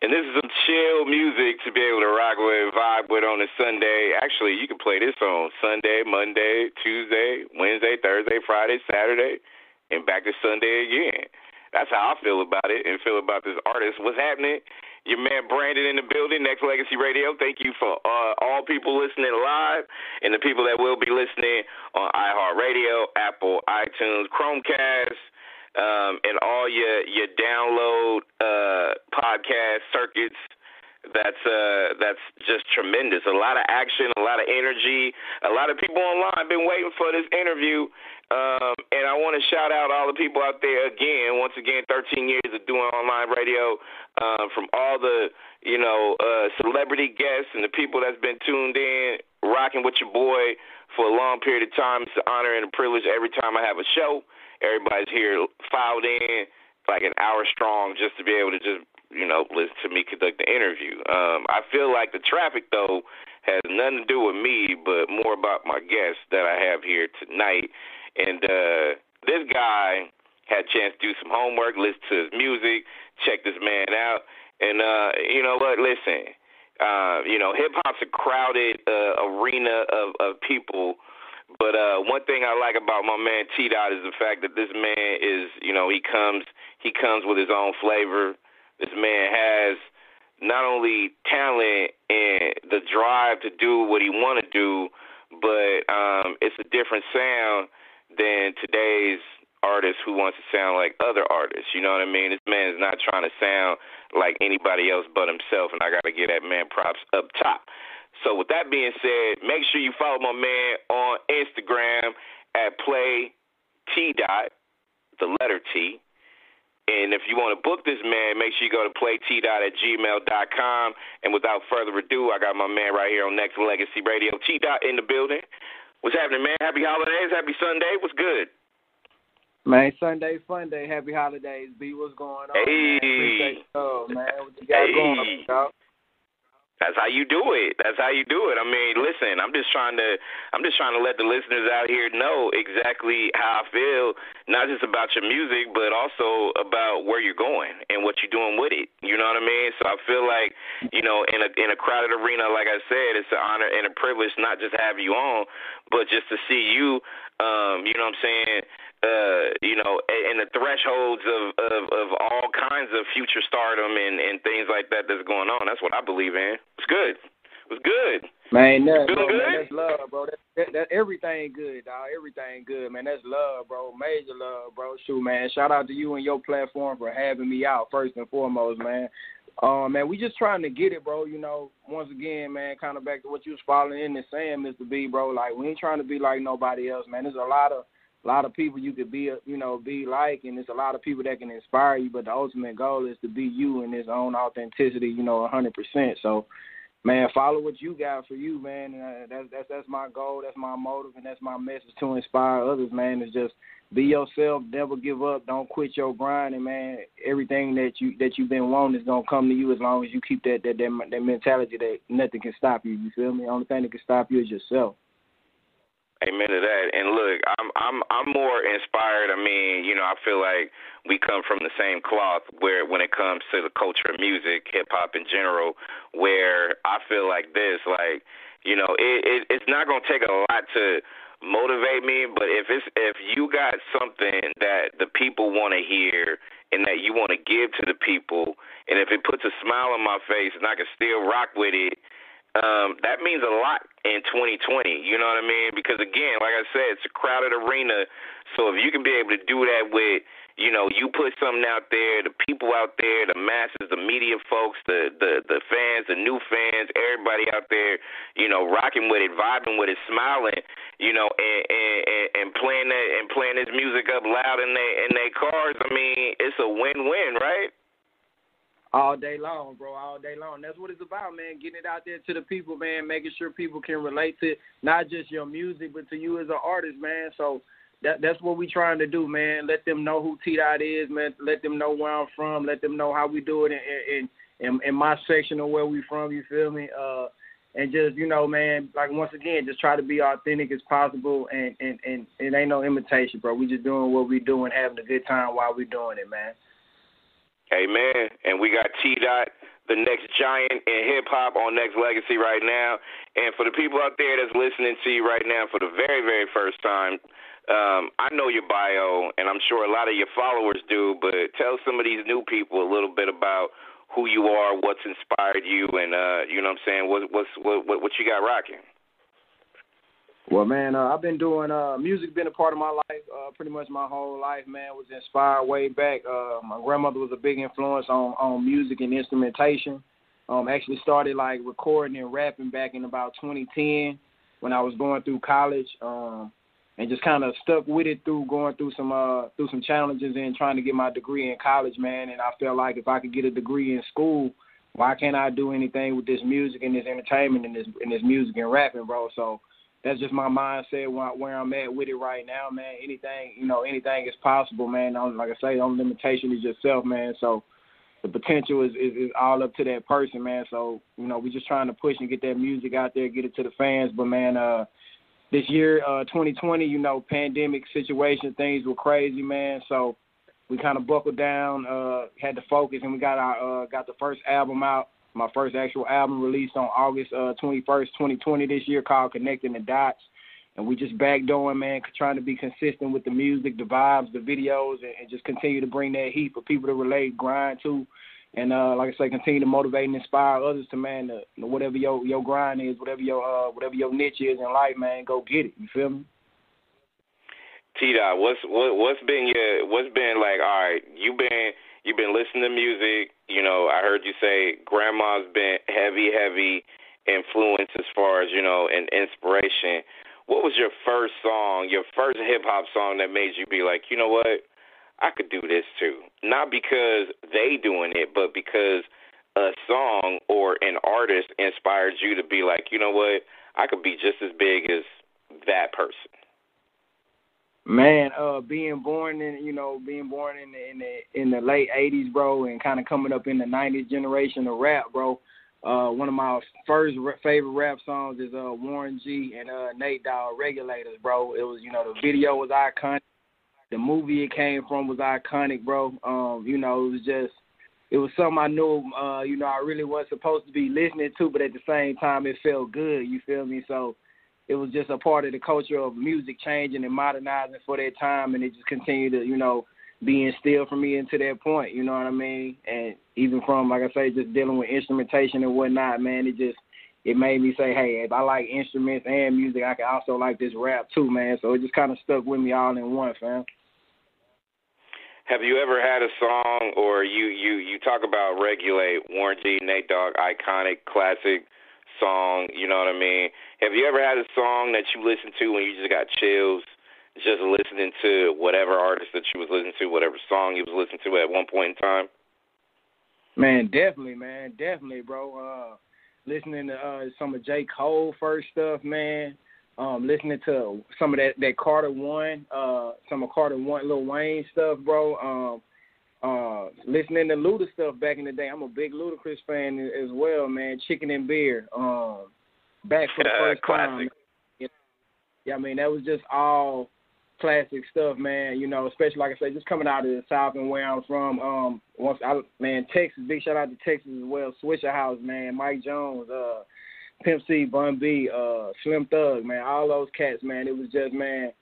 And this is some chill music to be able to rock with, vibe with on a Sunday. Actually, you can play this on Sunday, Monday, Tuesday, Wednesday, Thursday, Friday, Saturday, and back to Sunday again. That's how I feel about it and feel about this artist. What's happening? Your man Brandon in the building, Nexx Legacy Radio. Thank you for uh, all people listening live and the people that will be listening on iHeartRadio, Apple, iTunes, Chromecast um, and all your your download uh, podcast circuits. That's uh, that's just tremendous. A lot of action, a lot of energy. A lot of people online been waiting for this interview, um, and I want to shout out all the people out there again. Once again, 13 years of doing online radio, uh, from all the you know uh, celebrity guests and the people that's been tuned in, rocking with your boy for a long period of time. It's an honor and a privilege every time I have a show. Everybody's here filed in like an hour strong just to be able to just you know listen to me conduct the interview. Um, I feel like the traffic though has nothing to do with me, but more about my guest that I have here tonight. And uh, this guy had a chance to do some homework, listen to his music, check this man out, and uh, you know what? Listen, uh, you know hip hop's a crowded uh, arena of of people but uh, one thing I like about my man T Dot is the fact that this man is, you know, he comes he comes with his own flavor. This man has not only talent and the drive to do what he want to do, but um, it's a different sound than today's artist who wants to sound like other artists. You know what I mean? This man is not trying to sound like anybody else but himself, and I got to give that man props up top. So with that being said, make sure you follow my man on Instagram at play t dot the letter T. And if you want to book this man, make sure you go to playt dot at gmail dot com. And without further ado, I got my man right here on Nexx Legacy Radio, T dot in the building. What's happening, man? Happy holidays, happy Sunday. What's good? Man, Sunday fun day. Happy holidays, B. What's going on? Hey. Man? Appreciate oh, man. What you got hey. going on, dog? That's how you do it. That's how you do it. I mean, listen, I'm just trying to I'm just trying to let the listeners out here know exactly how I feel, not just about your music, but also about where you're going and what you're doing with it. You know what I mean? So I feel like, you know, in a in a crowded arena, like I said, it's an honor and a privilege not just to have you on, but just to see you um, you know what I'm saying, uh, you know, and the thresholds of, of of all kinds of future stardom and and things like that that's going on. That's what I believe in. It's good. It's good. Man, that, bro, man, good? that's love, bro. That, that, that everything good, dog. Everything good, man. That's love, bro. Major love, bro. Shoot, man. Shout out to you and your platform for having me out first and foremost, man. Um, man, we just trying to get it, bro. You know, once again, man, kind of back to what you was following in and saying, Mr. B, bro. Like we ain't trying to be like nobody else, man. There's a lot of a lot of people you could be, you know, be like, and there's a lot of people that can inspire you. But the ultimate goal is to be you in his own authenticity, you know, 100%. So, man, follow what you got for you, man. Uh, that's that's that's my goal. That's my motive, and that's my message to inspire others, man. Is just be yourself, never give up, don't quit your grind, and man, everything that you that you've been wanting is gonna come to you as long as you keep that that that, that mentality that nothing can stop you. You feel me? The only thing that can stop you is yourself. Amen to that. And look, I'm I'm I'm more inspired. I mean, you know, I feel like we come from the same cloth where when it comes to the culture of music, hip hop in general, where I feel like this, like, you know, it, it it's not gonna take a lot to motivate me, but if it's if you got something that the people want to hear and that you want to give to the people, and if it puts a smile on my face and I can still rock with it um, that means a lot in 2020. You know what I mean? Because again, like I said, it's a crowded arena. So if you can be able to do that with, you know, you put something out there, the people out there, the masses, the media folks, the the the fans, the new fans, everybody out there, you know, rocking with it, vibing with it, smiling, you know, and and, and playing that and playing this music up loud in their in their cars. I mean, it's a win-win, right? All day long, bro, all day long. That's what it's about, man. Getting it out there to the people, man. Making sure people can relate to not just your music, but to you as an artist, man. So that that's what we're trying to do, man. Let them know who T Dot is, man. Let them know where I'm from. Let them know how we do it in in in, in my section of where we from. You feel me? Uh, and just you know, man, like once again, just try to be authentic as possible, and and and it ain't no imitation, bro. We just doing what we doing, having a good time while we doing it, man. Amen. And we got T Dot, the next giant in hip hop on Nexx Legacy right now. And for the people out there that's listening to you right now for the very, very first time, um, I know your bio, and I'm sure a lot of your followers do. But tell some of these new people a little bit about who you are, what's inspired you, and uh, you know what I'm saying, what what's what what, what you got rocking. Well, man, uh, I've been doing uh, music. Been a part of my life uh, pretty much my whole life. Man, was inspired way back. Uh, my grandmother was a big influence on on music and instrumentation. Um, actually started like recording and rapping back in about 2010 when I was going through college. Um, and just kind of stuck with it through going through some uh through some challenges and trying to get my degree in college, man. And I felt like if I could get a degree in school, why can't I do anything with this music and this entertainment and this and this music and rapping, bro? So that's just my mindset where, where I'm at with it right now, man. Anything, you know, anything is possible, man. Like I say, the only limitation is yourself, man. So the potential is, is is all up to that person, man. So you know, we're just trying to push and get that music out there, get it to the fans. But man, uh, this year, uh, 2020, you know, pandemic situation, things were crazy, man. So we kind of buckled down, uh, had to focus, and we got our uh, got the first album out. My first actual album released on August uh, 21st, 2020 this year, called Connecting the Dots. And we just back doing, man, trying to be consistent with the music, the vibes, the videos, and, and just continue to bring that heat for people to relate, grind to and uh, like I say, continue to motivate and inspire others to man, to, whatever your your grind is, whatever your uh, whatever your niche is in life, man, go get it. You feel me? T Dot, what's what, what's been your what's been like? All right, you been you've been listening to music. You know, I heard you say grandma's been heavy, heavy influence as far as you know, and inspiration. What was your first song, your first hip hop song that made you be like, you know what? I could do this too. Not because they doing it, but because a song or an artist inspired you to be like, you know what, I could be just as big as that person. Man, uh, being born in you know being born in the in the in the late '80s, bro, and kind of coming up in the '90s generation of rap, bro. Uh, one of my first favorite rap songs is uh Warren G and uh Nate Dogg Regulators, bro. It was you know the video was iconic the movie it came from was iconic, bro. Um, you know, it was just it was something I knew uh, you know, I really wasn't supposed to be listening to, but at the same time it felt good, you feel me? So it was just a part of the culture of music changing and modernizing for that time and it just continued to, you know, be instilled for me into that point, you know what I mean? And even from like I say, just dealing with instrumentation and whatnot, man, it just it made me say, hey, if I like instruments and music, I can also like this rap too, man. So it just kind of stuck with me all in one, fam. Have you ever had a song, or you you you talk about "Regulate" Warren G, Nate Dogg, iconic classic song? You know what I mean? Have you ever had a song that you listened to when you just got chills, just listening to whatever artist that you was listening to, whatever song you was listening to at one point in time? Man, definitely, man, definitely, bro. Uh, listening to uh, some of J. Cole first stuff, man um, listening to some of that that Carter One, uh, some of Carter One, Lil Wayne stuff, bro. Um, uh, listening to Luda stuff back in the day. I'm a big Ludacris fan as well, man. Chicken and beer. Um, back for the first time. Yeah, I mean that was just all classic stuff, man. You know, especially like I said, just coming out of the South and where I'm from. Um, once I man, Texas, big shout out to Texas as well. Swishahouse, man. Mike Jones, uh, Pimp C, Bun B, uh, Slim Thug, man, all those cats, man. It was just, man,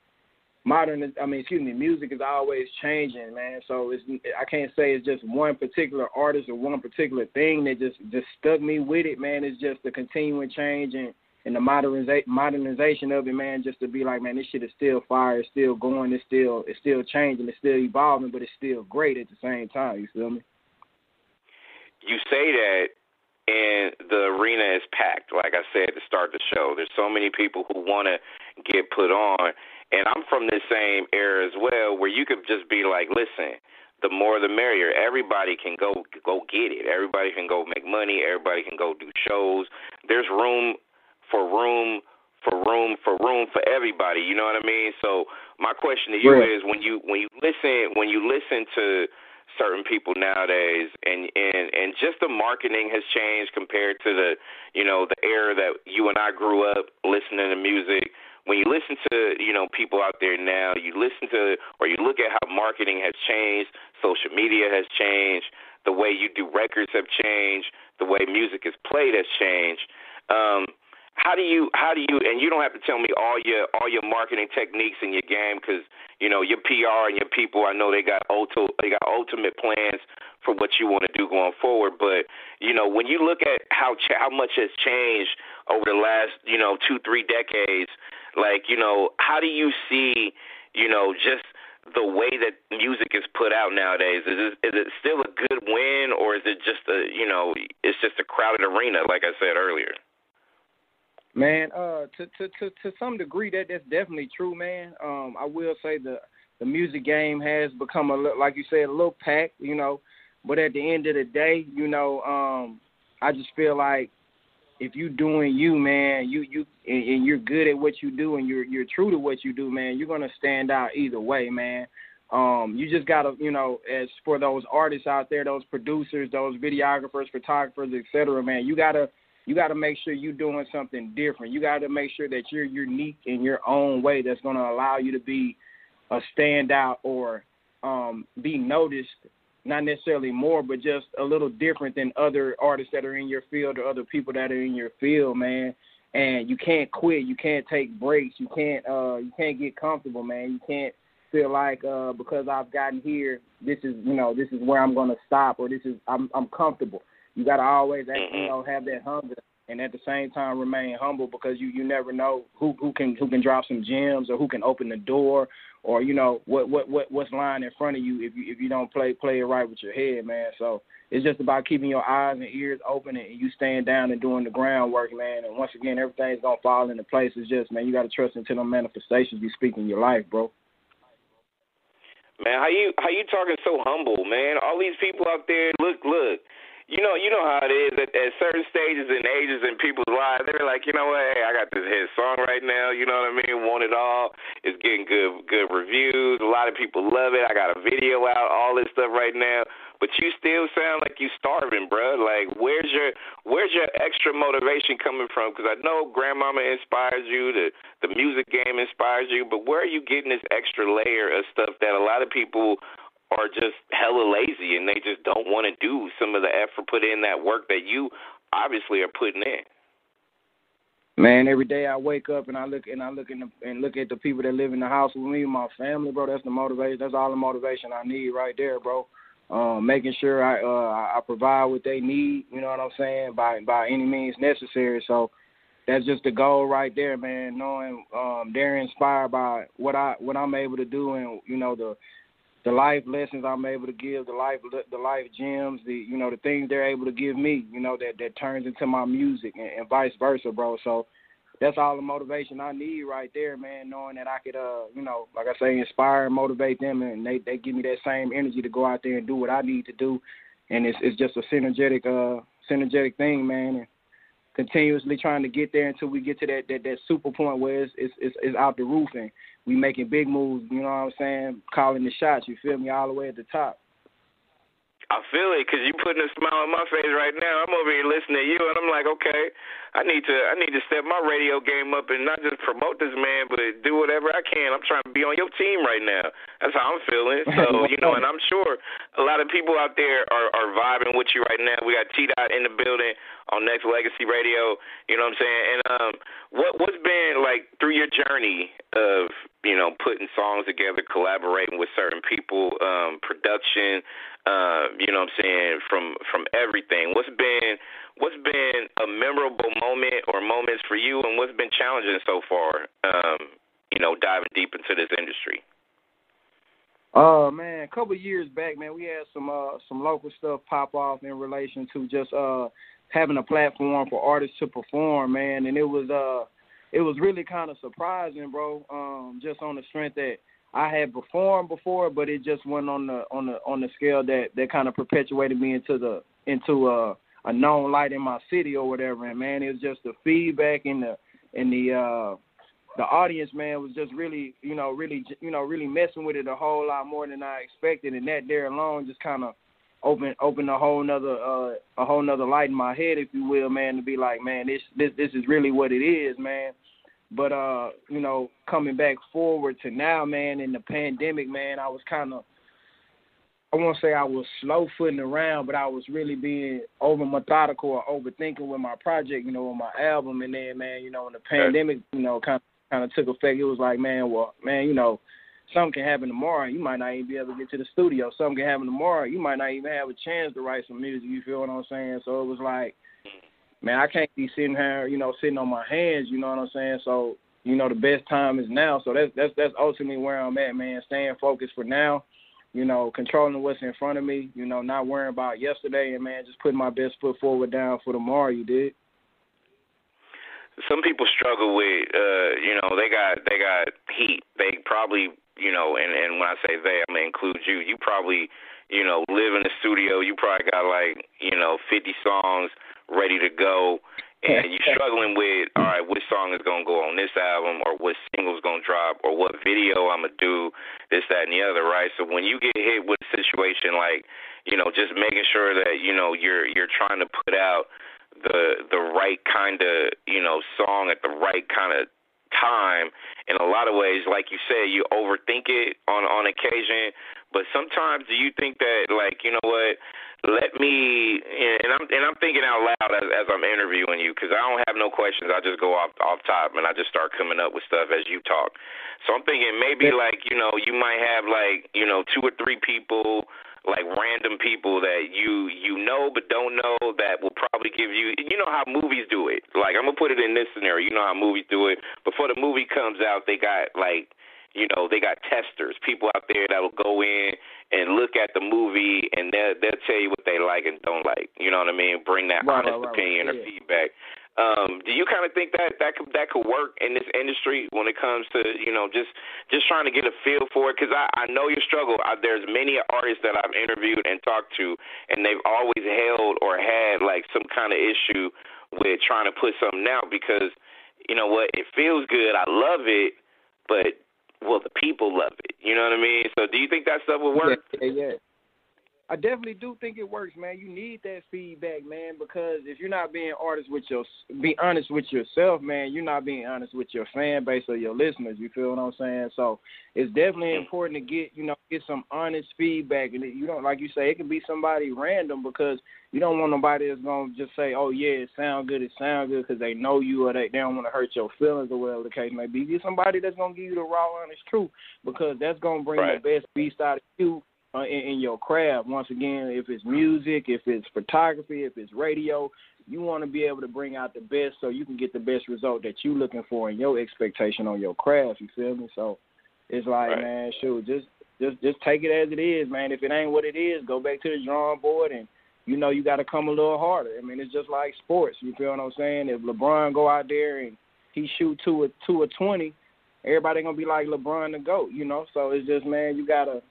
modern. I mean, excuse me, music is always changing, man. So it's I can't say it's just one particular artist or one particular thing that just just stuck me with it, man. It's just the continuing change and and the moderniza- modernization of it, man. Just to be like, man, this shit is still fire, it's still going, it's still it's still changing, it's still evolving, but it's still great at the same time. You feel me? You say that and the arena is packed. Like I said to start the show, there's so many people who want to get put on, and I'm from the same era as well, where you could just be like, listen, the more the merrier. Everybody can go go get it. Everybody can go make money. Everybody can go do shows. There's room for room for room for room for everybody. You know what I mean? So my question to you right. is when you when you listen when you listen to certain people nowadays and and and just the marketing has changed compared to the you know the era that you and I grew up listening to music when you listen to you know people out there now you listen to or you look at how marketing has changed social media has changed the way you do records have changed, the way music is played has changed. Um, how do you how do you and you don't have to tell me all your all your marketing techniques in your game because you know your PR and your people I know they got ulti- they got ultimate plans for what you want to do going forward but you know when you look at how ch- how much has changed over the last you know 2 3 decades like you know how do you see you know just the way that music is put out nowadays? Is it, is it still a good win or is it just a you know it's just a crowded arena like I said earlier Man, uh, to to to to some degree, that that's definitely true, man. Um, I will say the the music game has become a like you said a little packed, you know. But at the end of the day, you know, um, I just feel like if you doing you, man, you you and, and you're good at what you do and you're you're true to what you do, man, you're gonna stand out either way, man. Um, you just gotta, you know, as for those artists out there, those producers, those videographers, photographers, etc., man, you gotta you got to make sure you're doing something different. You got to make sure that you're unique in your own way that's going to allow you to be a standout or um, be noticed, not necessarily more, but just a little different than other artists that are in your field or other people that are in your field, man. And you can't quit. You can't take breaks. You can't. Uh, you can't get comfortable, man. You can't feel like uh, because I've gotten here, this is you know this is where I'm going to stop or this is I'm I'm comfortable you got to always you know have that hunger and at the same time remain humble because you you never know who who can who can drop some gems or who can open the door or you know what what what what's lying in front of you if you if you don't play play it right with your head man. So it's just about keeping your eyes and ears open and you staying down and doing the groundwork man. And once again everything's gonna fall into place. It's just man you got to trust until the manifestations you speak in your life bro. Man, how you how you talking so humble, man? All these people out there, look, look you know, you know how it is at, at certain stages and ages in people's lives. They're like, you know what? Hey, I got this hit song right now. You know what I mean? Want it all. It's getting good, good reviews. A lot of people love it. I got a video out. All this stuff right now. But you still sound like you're starving, bro. Like, where's your where's your extra motivation coming from? Because I know Grandmama inspires you, the the music game inspires you, but where are you getting this extra layer of stuff that a lot of people are just hella lazy and they just don't want to do some of the effort put in that work that you obviously are putting in. Man, every day I wake up and I look and I look in the, and look at the people that live in the house with me, my family, bro. That's the motivation. That's all the motivation I need right there, bro. Um, making sure I uh, I provide what they need. You know what I'm saying? By by any means necessary. So that's just the goal right there, man. Knowing um, they're inspired by what I what I'm able to do, and you know the the life lessons I'm able to give, the life the life gems, the you know the things they're able to give me, you know that that turns into my music and, and vice versa, bro. So that's all the motivation I need right there, man. Knowing that I could, uh, you know, like I say, inspire and motivate them, and they they give me that same energy to go out there and do what I need to do, and it's it's just a synergetic uh synergetic thing, man. And continuously trying to get there until we get to that that, that super point where it's, it's it's it's out the roof and we making big moves. You know what I'm saying? Calling the shots. You feel me? All the way at the top. I feel it because you putting a smile on my face right now. I'm over here listening to you, and I'm like, okay, I need to I need to step my radio game up and not just promote this man, but do whatever I can. I'm trying to be on your team right now. That's how I'm feeling. So you know, and I'm sure a lot of people out there are are vibing with you right now. We got T Dot in the building on Nexx Legacy Radio. You know what I'm saying? And um, what what's been like through your journey of you know putting songs together, collaborating with certain people, um, production uh, you know what I'm saying, from from everything. What's been what's been a memorable moment or moments for you and what's been challenging so far, um, you know, diving deep into this industry? Uh man, a couple years back, man, we had some uh some local stuff pop off in relation to just uh having a platform for artists to perform, man, and it was uh it was really kind of surprising, bro. Um, just on the strength that I had performed before, but it just went on the on the on the scale that that kind of perpetuated me into the into a a known light in my city or whatever. And man, it was just the feedback and the and the uh the audience, man, was just really, you know, really, you know, really messing with it a whole lot more than I expected, and that there alone just kind of open open a whole nother uh a whole nother light in my head, if you will, man, to be like, man, this this this is really what it is, man. But uh, you know, coming back forward to now, man, in the pandemic, man, I was kind of I won't say I was slow footing around, but I was really being over methodical or overthinking with my project, you know, with my album. And then, man, you know, when the pandemic, you know, kind of kind of took effect, it was like, man, well, man, you know, something can happen tomorrow. You might not even be able to get to the studio. Something can happen tomorrow. You might not even have a chance to write some music. You feel what I'm saying? So it was like, man, I can't be sitting here, you know, sitting on my hands. You know what I'm saying? So you know, the best time is now. So that's that's that's ultimately where I'm at, man. Staying focused for now you know, controlling what's in front of me, you know, not worrying about yesterday and man, just putting my best foot forward down for tomorrow, you did. Some people struggle with uh, you know, they got they got heat. They probably you know, and, and when I say they, I'm gonna include you, you probably, you know, live in the studio, you probably got like, you know, fifty songs ready to go and you're struggling with, all right, which song is gonna go on this album, or what single's gonna drop, or what video I'm gonna do, this, that, and the other, right? So when you get hit with a situation like, you know, just making sure that you know you're you're trying to put out the the right kind of you know song at the right kind of time. In a lot of ways, like you said, you overthink it on on occasion, but sometimes do you think that like you know what? let me and I'm and I'm thinking out loud as, as I'm interviewing you because I don't have no questions. I just go off off top and I just start coming up with stuff as you talk. So I'm thinking maybe like you know you might have like you know two or three people like random people that you you know but don't know that will probably give you you know how movies do it. Like I'm gonna put it in this scenario. You know how movies do it. Before the movie comes out, they got like you know, they got testers, people out there that will go in and look at the movie and they'll they'll tell you what they like and don't like. You know what I mean? Bring that right, honest right, opinion right. or yeah. feedback. Um, do you kind of think that that could that could work in this industry when it comes to you know just just trying to get a feel for it? Because I I know your struggle. I, there's many artists that I've interviewed and talked to, and they've always held or had like some kind of issue with trying to put something out because you know what it feels good. I love it, but well, the people love it. You know what I mean? So, do you think that stuff will work? Yeah, yeah. I definitely do think it works, man. You need that feedback, man, because if you're not being honest with your, be honest with yourself, man, you're not being honest with your fan base or your listeners. You feel what I'm saying? So it's definitely important to get, you know, get some honest feedback, and you don't, like you say, it can be somebody random because you don't want nobody that's gonna just say, oh yeah, it sound good, it sound good, because they know you or they, they don't want to hurt your feelings or whatever the case may be. Get somebody that's gonna give you the raw, honest truth, because that's gonna bring right. the best beast out of you uh, in, in your craft. Once again, if it's music, if it's photography, if it's radio, you want to be able to bring out the best so you can get the best result that you're looking for and your expectation on your craft. You feel me? So it's like, right. man, shoot, just just just take it as it is, man. If it ain't what it is, go back to the drawing board and you know you got to come a little harder. I mean, it's just like sports. You feel what I'm saying? If LeBron go out there and he shoot two or two or twenty, everybody gonna be like LeBron the goat. You know, so it's just man, you gotta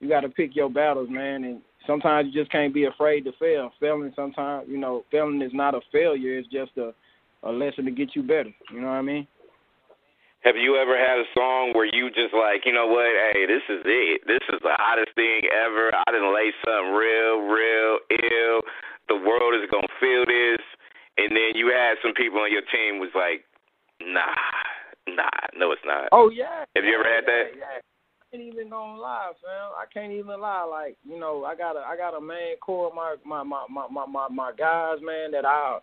you got to pick your battles, man. And sometimes you just can't be afraid to fail. Failing sometimes, you know, failing is not a failure. It's just a a lesson to get you better. You know what I mean? Have you ever had a song where you just like, you know what? Hey, this is it. This is the hottest thing ever. I didn't lay something real, real ill. The world is gonna feel this, and then you had some people on your team was like, nah, nah, no, it's not. Oh yeah. Have you ever had that? Yeah, yeah ain't even gonna lie, fam. I can't even lie. Like, you know, I got a I got a main core of my my my my my my, guys, man, that I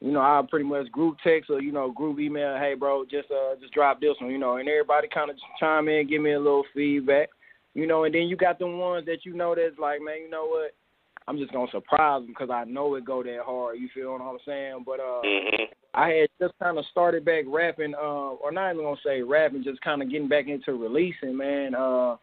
you know, I pretty much group text or, you know, group email, hey bro, just uh just drop this one, you know, and everybody kinda chime in, give me a little feedback. You know, and then you got the ones that you know that's like, man, you know what? I'm just gonna surprise them because I know it go that hard. You feel what I'm saying? But uh, mm-hmm. I had just kind of started back rapping, uh, or not even gonna say rapping, just kind of getting back into releasing, man. Uh,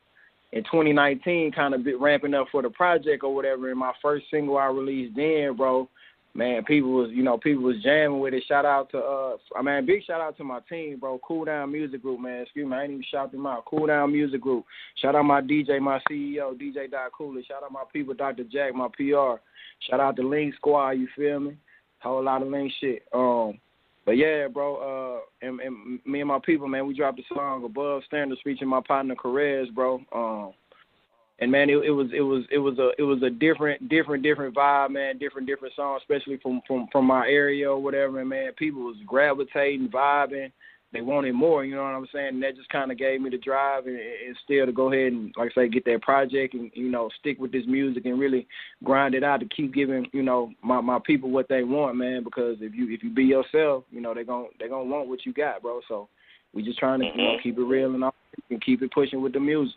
in 2019, kind of ramping up for the project or whatever. And my first single I released then, bro, man, people was you know people was jamming with it. Shout out to uh, I mean, big shout out to my team, bro. Cool Down Music Group, man. Excuse me, I ain't even shout them out. Cool Down Music Group. Shout out my DJ, my CEO, DJ Dot Cooler. Shout out my people, Dr. Jack, my PR. Shout out the Link Squad. You feel me? Whole lot of Link shit. Um. But yeah, bro, uh, and, and me and my people, man, we dropped the song Above Standards featuring my partner Carez, bro. Um, and man, it, it was it was it was a it was a different different different vibe, man. Different different song, especially from from from my area or whatever. And man, people was gravitating, vibing. They wanted more. You know what I'm saying? And that just kind of gave me the drive and, and still to go ahead and like I say, get that project and you know stick with this music and really grind it out to keep giving you know my my people what they want, man. Because if you if you be yourself, you know they're gonna they're gonna want what you got, bro. So we just trying to mm-hmm. you know, keep it real and all, and keep it pushing with the music.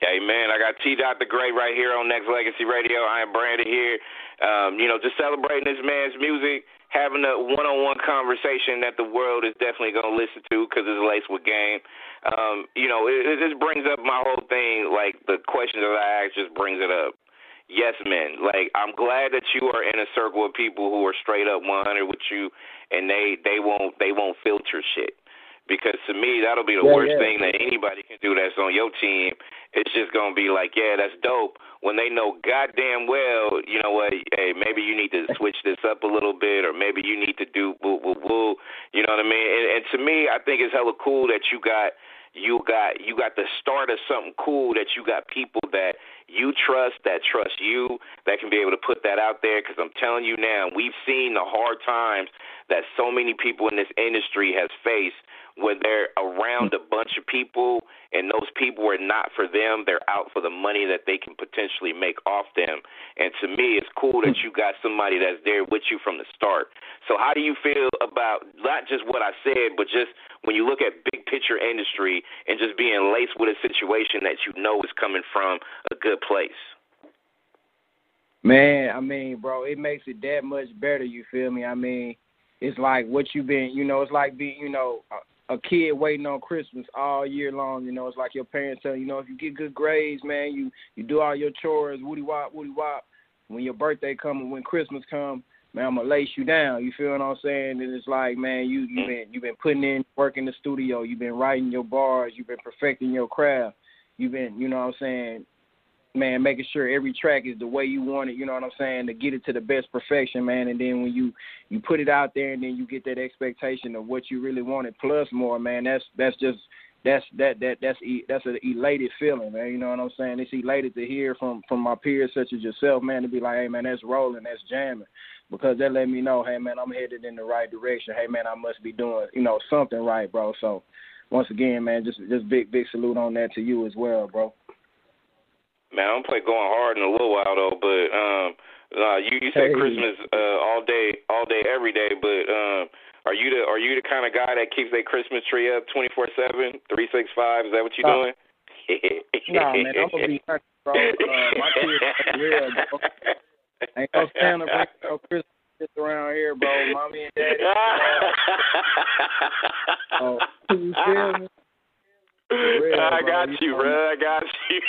Hey man, I got T Dot the Great right here on Nexx Legacy Radio. I am Brandon here. Um, you know, just celebrating this man's music having a one-on-one conversation that the world is definitely going to listen to because it's laced with game. Um, you know, it, it just brings up my whole thing. Like the questions that I ask just brings it up. Yes, men. Like I'm glad that you are in a circle of people who are straight up 100 with you, and they they won't they won't filter shit because to me that'll be the yeah, worst yeah. thing that anybody can do that's on your team. It's just gonna be like, yeah, that's dope. When they know goddamn well, you know what? Hey, maybe you need to switch this up a little bit, or maybe you need to do woo woo woo. You know what I mean? And, and to me, I think it's hella cool that you got you got you got the start of something cool that you got people that you trust that trust you that can be able to put that out there because i'm telling you now we've seen the hard times that so many people in this industry has faced when they're around a bunch of people and those people are not for them, they're out for the money that they can potentially make off them. And to me, it's cool that you got somebody that's there with you from the start. So, how do you feel about not just what I said, but just when you look at big picture industry and just being laced with a situation that you know is coming from a good place? Man, I mean, bro, it makes it that much better. You feel me? I mean, it's like what you've been, you know, it's like being, you know, a kid waiting on Christmas all year long. You know, it's like your parents tell you, know, if you get good grades, man, you you do all your chores, woody wop, woody wop. When your birthday comes and when Christmas comes, man, I'm gonna lace you down. You feel what I'm saying? And it's like, man, you you been you been putting in work in the studio. You've been writing your bars. You've been perfecting your craft. You've been, you know what I'm saying, man, making sure every track is the way you want it, you know what I'm saying, to get it to the best perfection, man. And then when you you put it out there and then you get that expectation of what you really wanted plus more, man, that's that's just that's that that that's that's an elated feeling, man. You know what I'm saying? It's elated to hear from from my peers such as yourself, man, to be like, hey, man, that's rolling, that's jamming, because that let me know, hey, man, I'm headed in the right direction. Hey, man, I must be doing, you know, something right, bro. So, once again, man, just just big big salute on that to you as well, bro. Man, I'm play going hard in a little while though, but um, uh, you you say Hey. Christmas uh, all day, all day, every day, but um, are you the are you the kind of guy that keeps their Christmas tree up twenty four seven, three six five? Is that what you No. doing? Nah, man, I'm gonna be honest, bro. Uh, my kids are real, bro. Ain't no Santa bring no Christmas shit around here, bro. Mommy and daddy. Oh, you feel me? real, I got You you, bro. I got you.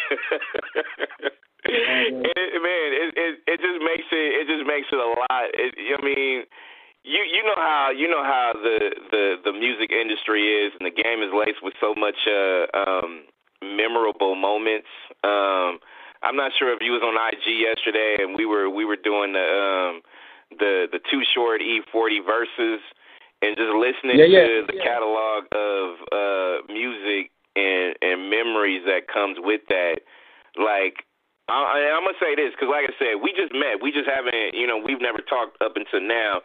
it, man, it, it it just makes it it just makes it a lot. It, I mean, you you know how you know how the the the music industry is, and the game is laced with so much uh, um, memorable moments. Um, I'm not sure if you was on IG yesterday, and we were we were doing the um, the the Too Short E40 verses, and just listening Yeah, yeah, to the yeah. catalog of uh, music and and memories that comes with that. Like I, I'm gonna say this because, like I said, we just met. We just haven't, you know, we've never talked up until now.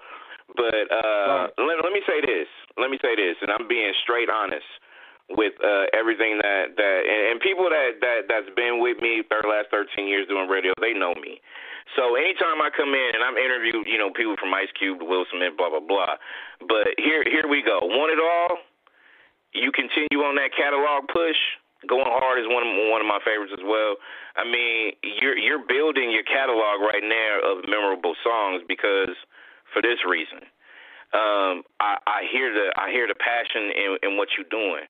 But uh, Right. let, let me say this. Let me say this, and I'm being straight honest with uh, everything that that and, and people that that that's been with me for the last 13 years doing radio, they know me. So anytime I come in and I'm interviewed, you know, people from Ice Cube Will Smith, blah blah blah. But here here we go. Want it all? You continue on that catalog push. Going hard is one of one of my favorites as well. I mean, you're you're building your catalog right now of memorable songs because for this reason. Um, I, I hear the I hear the passion in, in what you're doing.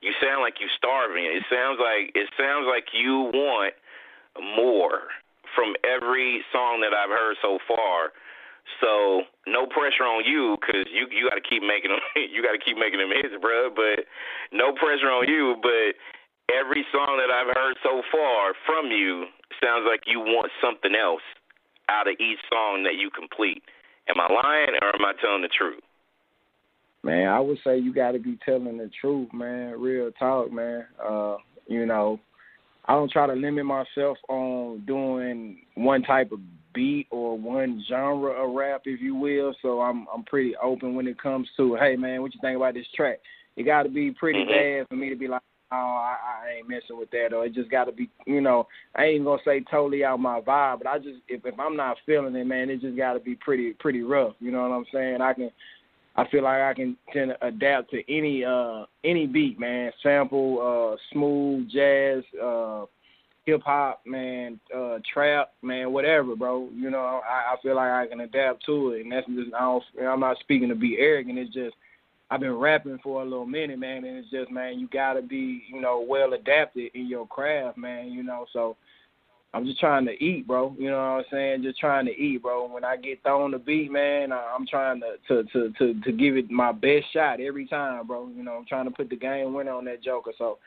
You sound like you're starving. It sounds like it sounds like you want more from every song that I've heard so far. So no pressure on you because you you got to keep making them. You got to keep making them hits, bro. But no pressure on you. But every song that I've heard so far from you sounds like you want something else out of each song that you complete. Am I lying or am I telling the truth? Man, I would say you got to be telling the truth, man. Real talk, man. Uh, you know, I don't try to limit myself on doing one type of beat or one genre of rap, if you will. So I'm I'm pretty open when it comes to, hey man, what you think about this track? It got to be pretty mm-hmm. bad for me to be like, oh, I, I ain't messing with that, or it just got to be, you know, I ain't gonna say totally out my vibe, but I just if if I'm not feeling it, man, it just got to be pretty pretty rough. You know what I'm saying? I can. I feel like I can tend to adapt to any uh any beat, man. Sample, uh smooth, jazz, uh hip hop, man, uh trap, man, whatever, bro. You know, I, I feel like I can adapt to it and that's just I don't I'm not speaking to be arrogant, it's just I've been rapping for a little minute, man, and it's just, man, you gotta be, you know, well adapted in your craft, man. You know, so I'm just trying to eat, bro. You know what I'm saying? Just trying to eat, bro. When I get thrown the beat, man, I'm trying to to to to, to give it my best shot every time, bro. You know, I'm trying to put the game winner on that Joker. So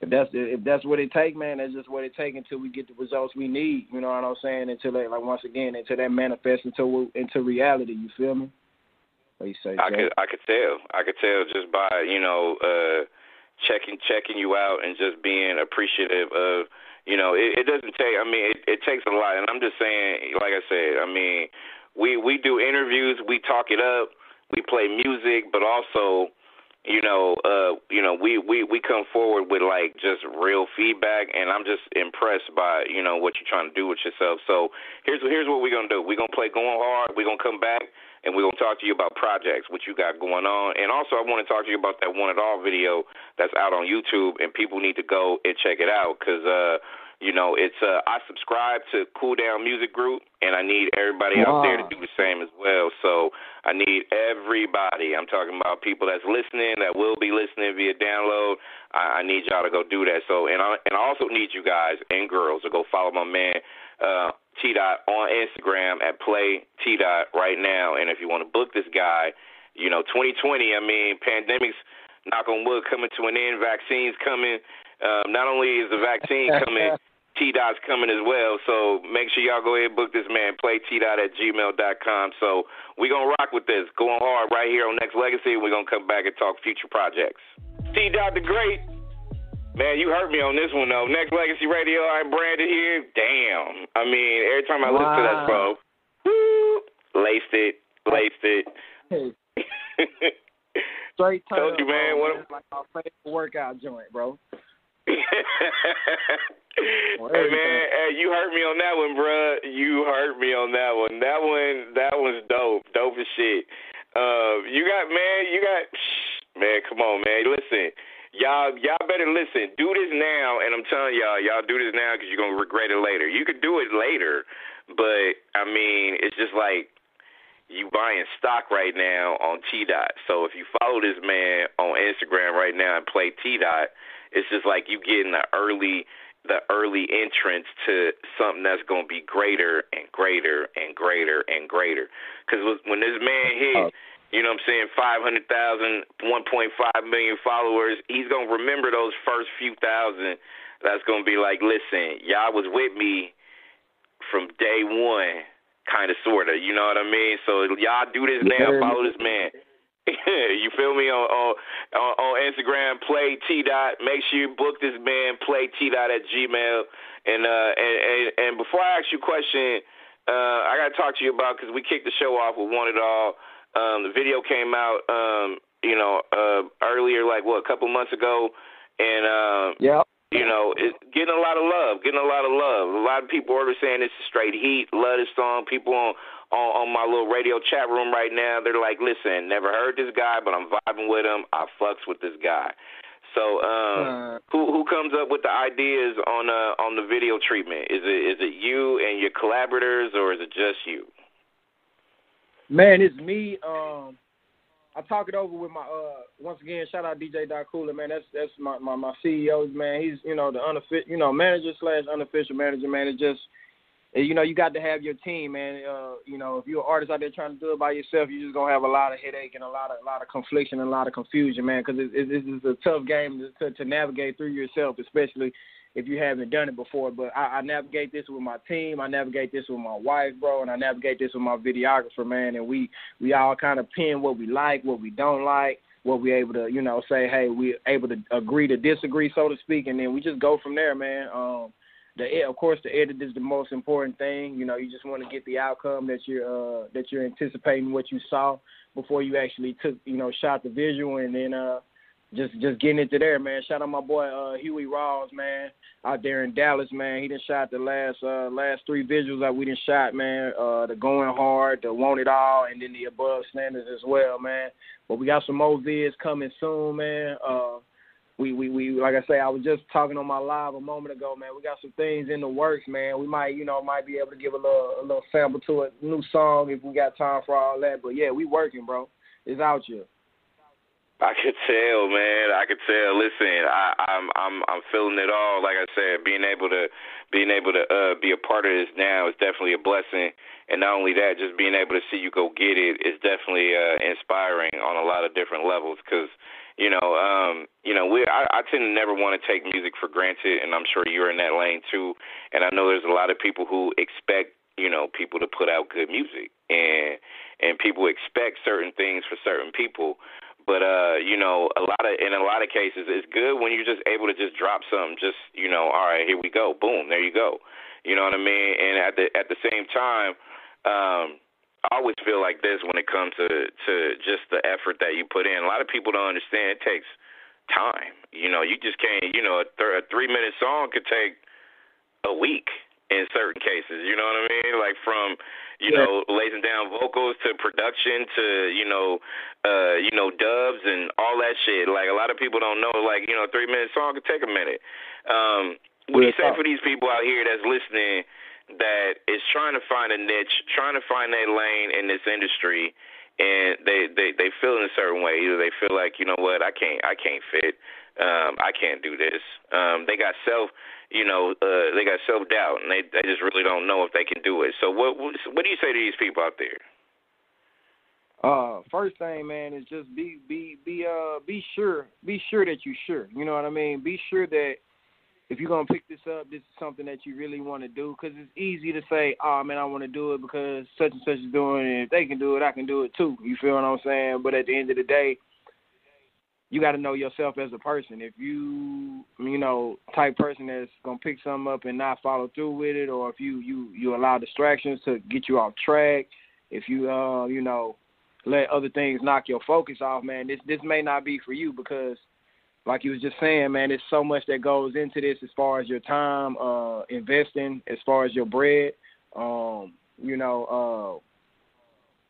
if that's if that's what it take, man, that's just what it take until we get the results we need. You know what I'm saying? Until that, like once again, until that manifests into into reality. You feel me? What you say? I could I could tell. I could tell just by you know uh checking checking you out and just being appreciative of you know it, it doesn't take. I mean it, it takes a lot, and I'm just saying, like I said, I mean we we do interviews, we talk it up, we play music, but also you know, uh, you know, we, we, we come forward with like just real feedback and I'm just impressed by, you know, what you're trying to do with yourself. So here's here's what we're gonna do. We're gonna play going hard, we're gonna come back and we're gonna talk to you about projects, what you got going on. And also I wanna talk to you about that want it all video that's out on YouTube and people need to go and check it out because uh you know, it's uh, I subscribe to Cool Down Music Group, and I need everybody wow. out there to do the same as well. So I need everybody. I'm talking about people that's listening, that will be listening via download. I, I need y'all to go do that. So, and I and I also need you guys and girls to go follow my man uh, T Dot on Instagram at Play T Dot right now. And if you want to book this guy, you know, 2020. I mean, pandemics. Knock on wood, coming to an end. Vaccines coming. Um, not only is the vaccine coming, T Dot's coming as well. So make sure y'all go ahead and book this man. Play T Dot at gmail.com. So we're going to rock with this. Going hard right here on Nexx Legacy. We're going to come back and talk future projects. T Dot the Great. Man, you hurt me on this one, though. Nexx Legacy Radio, I'm Brandon here. Damn. I mean, every time I wow. listen to that, bro, woo, laced it, laced it. Hey. Straight turn Told you, man. What, like our favorite workout joint, bro hey man, hey, you hurt me on that one, bro. You hurt me on that one. That one, that one's dope, dope as shit. Uh, you got man, you got man. Come on, man. Listen, y'all, y'all better listen. Do this now, and I'm telling y'all, y'all do this now because you're gonna regret it later. You could do it later, but I mean, it's just like you buying stock right now on T Dot. So if you follow this man on Instagram right now and play T Dot it's just like you getting the early the early entrance to something that's going to be greater and greater and greater and greater. Because when this man hit, uh, you know what I'm saying, 500,000, 1.5 million followers, he's going to remember those first few thousand. That's going to be like, listen, y'all was with me from day one, kind of, sort of. You know what I mean? So y'all do this now, follow this man. you feel me on, on on Instagram? Play T dot. Make sure you book this man. Play T dot at Gmail. And uh and and, and before I ask you a question, uh, I got to talk to you about because we kicked the show off with want it all. Um, the video came out, um, you know, uh, earlier, like what, a couple months ago, and uh, yeah. You know, it's getting a lot of love, getting a lot of love. A lot of people are saying it's straight heat, love this song. People on on, on my little radio chat room right now. They're like, listen, never heard this guy, but I'm vibing with him. I fucks with this guy. So, um, uh, who who comes up with the ideas on uh on the video treatment? Is it is it you and your collaborators, or is it just you? Man, it's me. Um, I talk it over with my uh once again. Shout out DJ Doc Cooler, man. That's that's my my my CEO, man. He's you know the unofficial, you know manager slash unofficial manager, man. Just you know, you got to have your team, man. Uh, you know, if you're an artist out there trying to do it by yourself, you're just gonna have a lot of headache and a lot of a lot of confliction and a lot of confusion, man. Because it, it, it's a tough game to, to navigate through yourself, especially if you haven't done it before. But I, I navigate this with my team. I navigate this with my wife, bro, and I navigate this with my videographer, man. And we we all kind of pin what we like, what we don't like, what we able to, you know, say, hey, we able to agree to disagree, so to speak, and then we just go from there, man. Um, the of course the edit is the most important thing. You know, you just want to get the outcome that you're uh, that you're anticipating what you saw before you actually took you know shot the visual and then uh just just getting into there, man. Shout out my boy uh Huey Rawls, man, out there in Dallas, man. He done shot the last uh last three visuals that we done shot, man. Uh the going hard, the want it all, and then the above standards as well, man. But we got some more vids coming soon, man. Uh we, we, we like I say, I was just talking on my live a moment ago, man. We got some things in the works, man. We might, you know, might be able to give a little a little sample to a new song if we got time for all that. But yeah, we working, bro. It's out here. I could tell, man. I could tell. Listen, I, I'm I'm I'm feeling it all. Like I said, being able to being able to uh, be a part of this now is definitely a blessing. And not only that, just being able to see you go get it is definitely uh, inspiring on a lot of different levels. Because you know, um, you know, we I, I tend to never want to take music for granted, and I'm sure you're in that lane too. And I know there's a lot of people who expect you know people to put out good music, and and people expect certain things for certain people. But uh, you know, a lot of in a lot of cases, it's good when you're just able to just drop something. Just you know, all right, here we go, boom, there you go. You know what I mean? And at the at the same time, um, I always feel like this when it comes to to just the effort that you put in. A lot of people don't understand it takes time. You know, you just can't. You know, a, th- a three minute song could take a week in certain cases. You know what I mean? Like from you yeah. know, laying down vocals to production to, you know, uh, you know, dubs and all that shit. Like a lot of people don't know, like, you know, a three minute song could take a minute. Um, what do you say for these people out here that's listening that is trying to find a niche, trying to find their lane in this industry and they, they, they feel in a certain way. Either they feel like, you know what, I can't I can't fit. Um, I can't do this. Um, they got self you know, uh, they got self doubt and they they just really don't know if they can do it. So what what do you say to these people out there? Uh, first thing, man, is just be be be uh be sure be sure that you're sure. You know what I mean? Be sure that if you're gonna pick this up, this is something that you really want to do. Because it's easy to say, "Oh man, I want to do it because such and such is doing it. If they can do it, I can do it too." You feel what I'm saying? But at the end of the day, you got to know yourself as a person. If you, you know, type person that's gonna pick something up and not follow through with it, or if you you you allow distractions to get you off track, if you uh you know let other things knock your focus off, man, this this may not be for you because, like you was just saying, man, there's so much that goes into this as far as your time, uh, investing, as far as your bread, um, you know, uh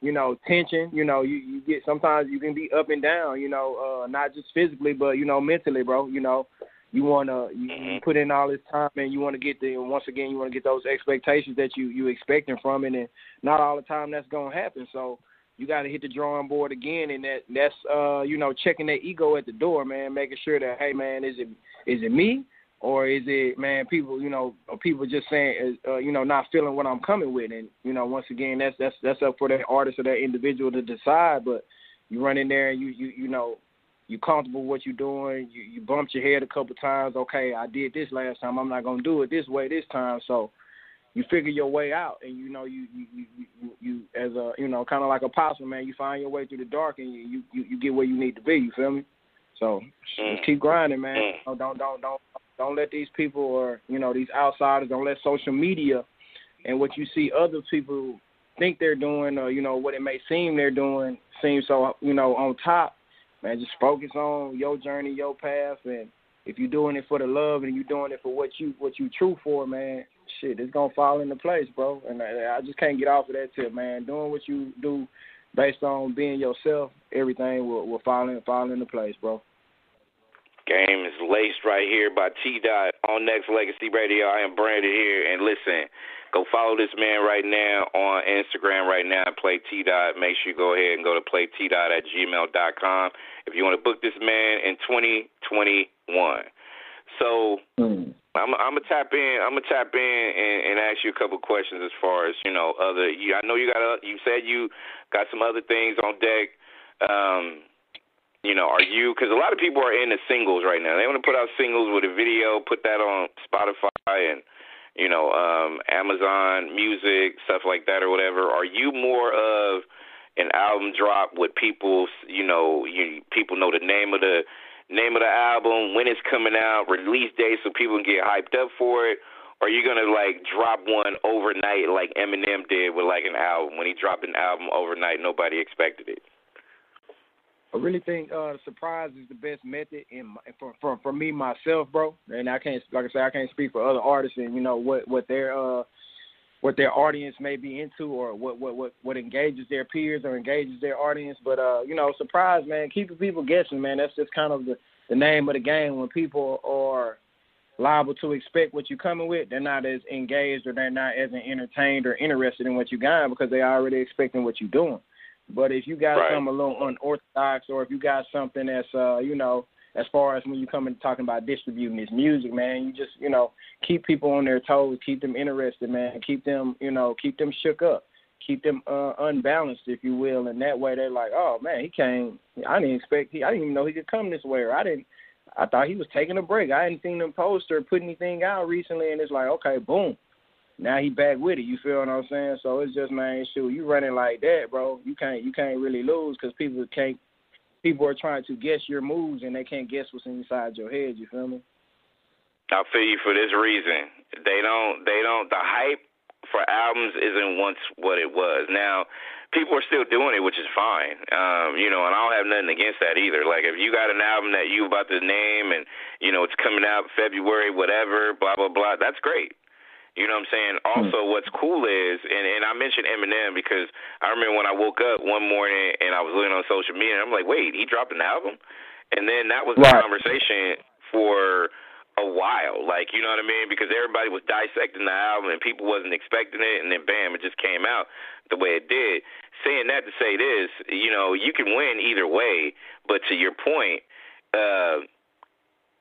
you know, tension. You know, you you get sometimes you can be up and down. You know, uh, not just physically, but you know, mentally, bro. You know, you wanna you, you mm-hmm. put in all this time and you want to get the once again you want to get those expectations that you you expecting from it, and not all the time that's gonna happen. So you got to hit the drawing board again, and that that's uh you know checking that ego at the door, man, making sure that hey man, is it is it me? Or is it man people you know people just saying uh, you know not feeling what I'm coming with? And you know once again that's that's that's up for that artist or that individual to decide. But you run in there and you you you know you comfortable with what you're doing. You you bumped your head a couple times. Okay I did this last time. I'm not gonna do it this way this time. So you figure your way out and you know you you you you, you as a you know kind of like a possum man you find your way through the dark and you you you get where you need to be. You feel me? So mm. just keep grinding man. Mm. don't don't don't don't don't let these people or you know these outsiders. Don't let social media and what you see other people think they're doing or you know what it may seem they're doing seem so you know on top. Man, just focus on your journey, your path, and if you're doing it for the love and you're doing it for what you what you true for, man, shit, it's gonna fall into place, bro. And I, I just can't get off of that tip, man. Doing what you do based on being yourself, everything will will fall in fall into place, bro. Game is laced right here by T Dot on Nexx Legacy Radio. iambranded here, and listen, go follow this man right now on Instagram right now. Play T Dot. Make sure you go ahead and go to play T Dot at gmail.com if you want to book this man in 2021. So mm. I'm, I'm gonna tap in. I'm gonna tap in and, and ask you a couple questions as far as you know other. You, I know you got. A, you said you got some other things on deck. Um, you know, are you? Because a lot of people are into singles right now. They want to put out singles with a video, put that on Spotify and you know um, Amazon Music, stuff like that, or whatever. Are you more of an album drop with people? You know, you people know the name of the name of the album, when it's coming out, release date, so people can get hyped up for it. or are you gonna like drop one overnight like Eminem did with like an album when he dropped an album overnight, nobody expected it. I really think uh surprise is the best method in for for for me myself, bro. And I can't like I say I can't speak for other artists and you know what what their uh what their audience may be into or what what what what engages their peers or engages their audience. But uh, you know, surprise, man, keeping people guessing, man. That's just kind of the the name of the game. When people are liable to expect what you're coming with, they're not as engaged or they're not as entertained or interested in what you got because they're already expecting what you're doing. But if you got right. something a little unorthodox or if you got something that's uh, you know, as far as when you come and talking about distributing this music, man, you just, you know, keep people on their toes, keep them interested, man, keep them, you know, keep them shook up, keep them uh, unbalanced, if you will, and that way they're like, oh man, he came. I didn't expect he. I didn't even know he could come this way, or I didn't. I thought he was taking a break. I hadn't seen him post or put anything out recently, and it's like, okay, boom. Now he back with it. You feel what I'm saying? So it's just man, shoot, you running like that, bro. You can't you can't really lose because people can't people are trying to guess your moves and they can't guess what's inside your head. You feel me? I feel you for this reason. They don't. They don't. The hype for albums isn't once what it was. Now, people are still doing it, which is fine. Um, you know, and I don't have nothing against that either. Like if you got an album that you about to name and you know it's coming out February, whatever, blah blah blah, that's great. You know what I'm saying? Hmm. Also, what's cool is, and, and I mentioned Eminem because I remember when I woke up one morning and I was looking on social media, and I'm like, wait, he dropped an album? And then that was the right. conversation for a while. Like, you know what I mean? Because everybody was dissecting the album and people wasn't expecting it, and then bam, it just came out the way it did. Saying that to say this, you know, you can win either way, but to your point, uh,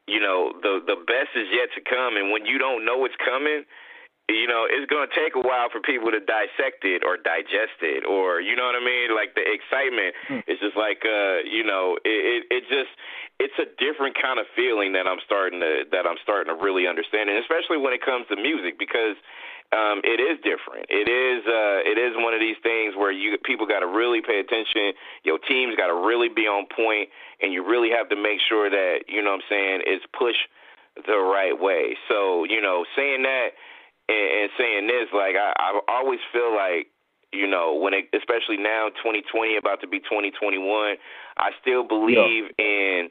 you know, the the best is yet to come, and when you don't know what's coming you know, it's going to take a while for people to dissect it or digest it, or you know what I mean. Like the excitement mm. is just like, uh, you know, it, it it just it's a different kind of feeling that I'm starting to that I'm starting to really understand, and especially when it comes to music because um, it is different. It is uh, it is one of these things where you people got to really pay attention. Your team's got to really be on point, and you really have to make sure that you know what I'm saying is pushed the right way. So you know, saying that and, and saying this, like I, I always feel like you know when it, especially now 2020 about to be 2021, I still believe yeah. in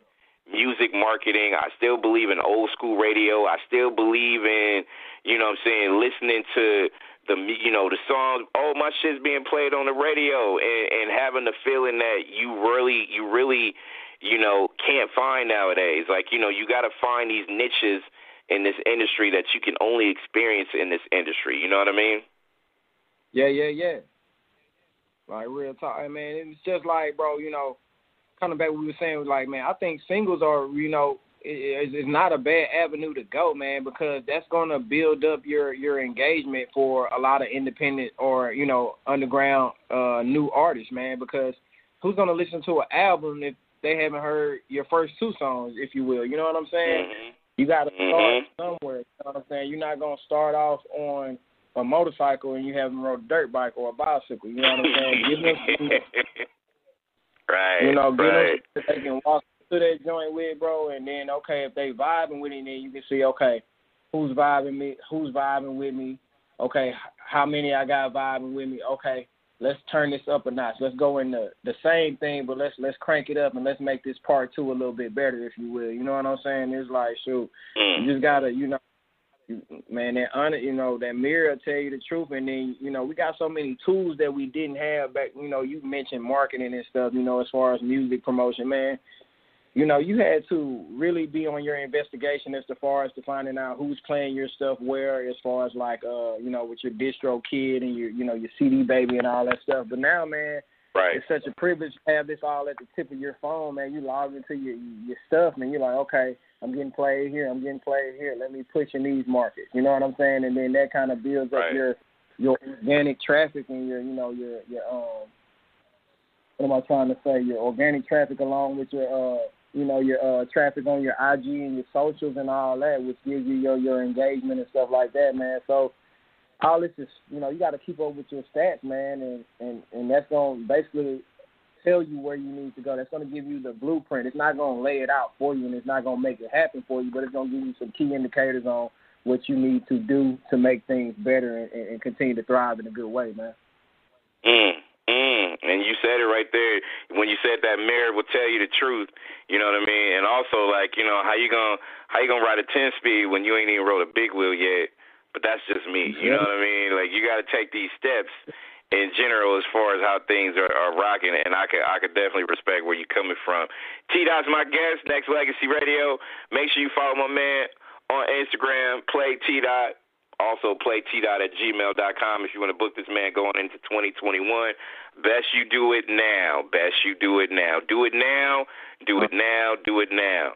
music marketing. I still believe in old school radio. I still believe in you know what I'm saying listening to the you know the songs. Oh, my shit's being played on the radio, and, and having the feeling that you really you really you know can't find nowadays. Like you know you got to find these niches in this industry that you can only experience in this industry. You know what I mean? Yeah, yeah, yeah. Like real talk, I mean, it's just like, bro, you know, kind of back what we were saying, like, man, I think singles are, you know, is is not a bad avenue to go, man, because that's gonna build up your your engagement for a lot of independent or you know underground uh new artists, man. Because who's gonna listen to an album if they haven't heard your first two songs, if you will? You know what I'm saying? Mm-hmm. You got to start mm-hmm. somewhere. You know what I'm saying? You're not gonna start off on a motorcycle and you haven't rode a dirt bike or a bicycle. You know what I'm saying? Give them right. You know, give right. them they can walk to that joint with, bro, and then okay, if they vibing with it, then you can see okay, who's vibing me, who's vibing with me. Okay, how many I got vibing with me? Okay, let's turn this up a notch. Let's go in the the same thing, but let's let's crank it up and let's make this part two a little bit better, if you will. You know what I'm saying? It's like shoot, mm. you just gotta, you know, man, that honor, you know, that mirror will tell you the truth, and then you know we got so many tools that we didn't have back. You know, you mentioned marketing and stuff. You know, as far as music promotion, man you know, you had to really be on your investigation as far as to finding out who's playing your stuff where, as far as like, uh, you know, with your DistroKid and your, you know, your CD Baby and all that stuff. But now, man, right. it's such a privilege to have this all at the tip of your phone, man. You log into your your stuff, man. You're like, okay, I'm getting played here, I'm getting played here. Let me push in these markets. You know what I'm saying? And then that kind of builds right. up your your organic traffic and your, you know, your your um. What am I trying to say? Your organic traffic along with your uh you know your uh, traffic on your IG and your socials and all that, which gives you your your engagement and stuff like that, man. So all this is you know you got to keep up with your stats, man, and and and that's gonna basically tell you where you need to go. That's gonna give you the blueprint. It's not gonna lay it out for you, and it's not gonna make it happen for you, but it's gonna give you some key indicators on what you need to do to make things better and, and continue to thrive in a good way, man. Mm, mm. And you said it right there when you said that mirror will tell you the truth. You know what I mean? And also, like, you know, how you gonna how you gonna ride a ten speed when you ain't even rode a big wheel yet? But that's just me. You know what I mean? Like, you got to take these steps in general as far as how things are, are rocking, and I could I could definitely respect where you're coming from. T Dot's my guest, Nexx Legacy Radio. Make sure you follow my man on Instagram, play T Dot. Also, play T Dot at gmail.com if you want to book this man going into 2021. Best you do it now. Best you do it now. Do it now. Do it now. Do it now.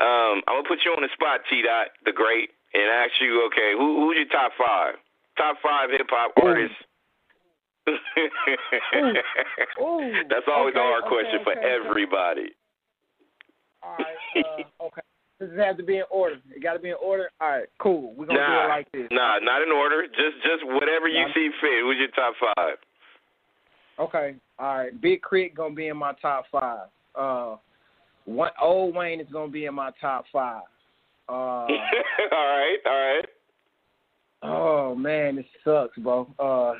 Um, I'm gonna put you on the spot, T Dot, the great, and ask you, okay, who who's your top five? Top five hip hop artists ooh, ooh, That's always okay, a hard okay, question okay, for everybody. All right. Uh, okay. Does it have to be in order? It got to be in order. All right. Cool. We're gonna nah, do it like this. Nah, not in order. Just just whatever you Nah. see fit. Who's your top five? Okay. All right. Big K.R.I.T. gonna be in my top five. Uh, one old Wayne is gonna be in my top five. Uh, all right, all right. oh man, this sucks, bro. Uh,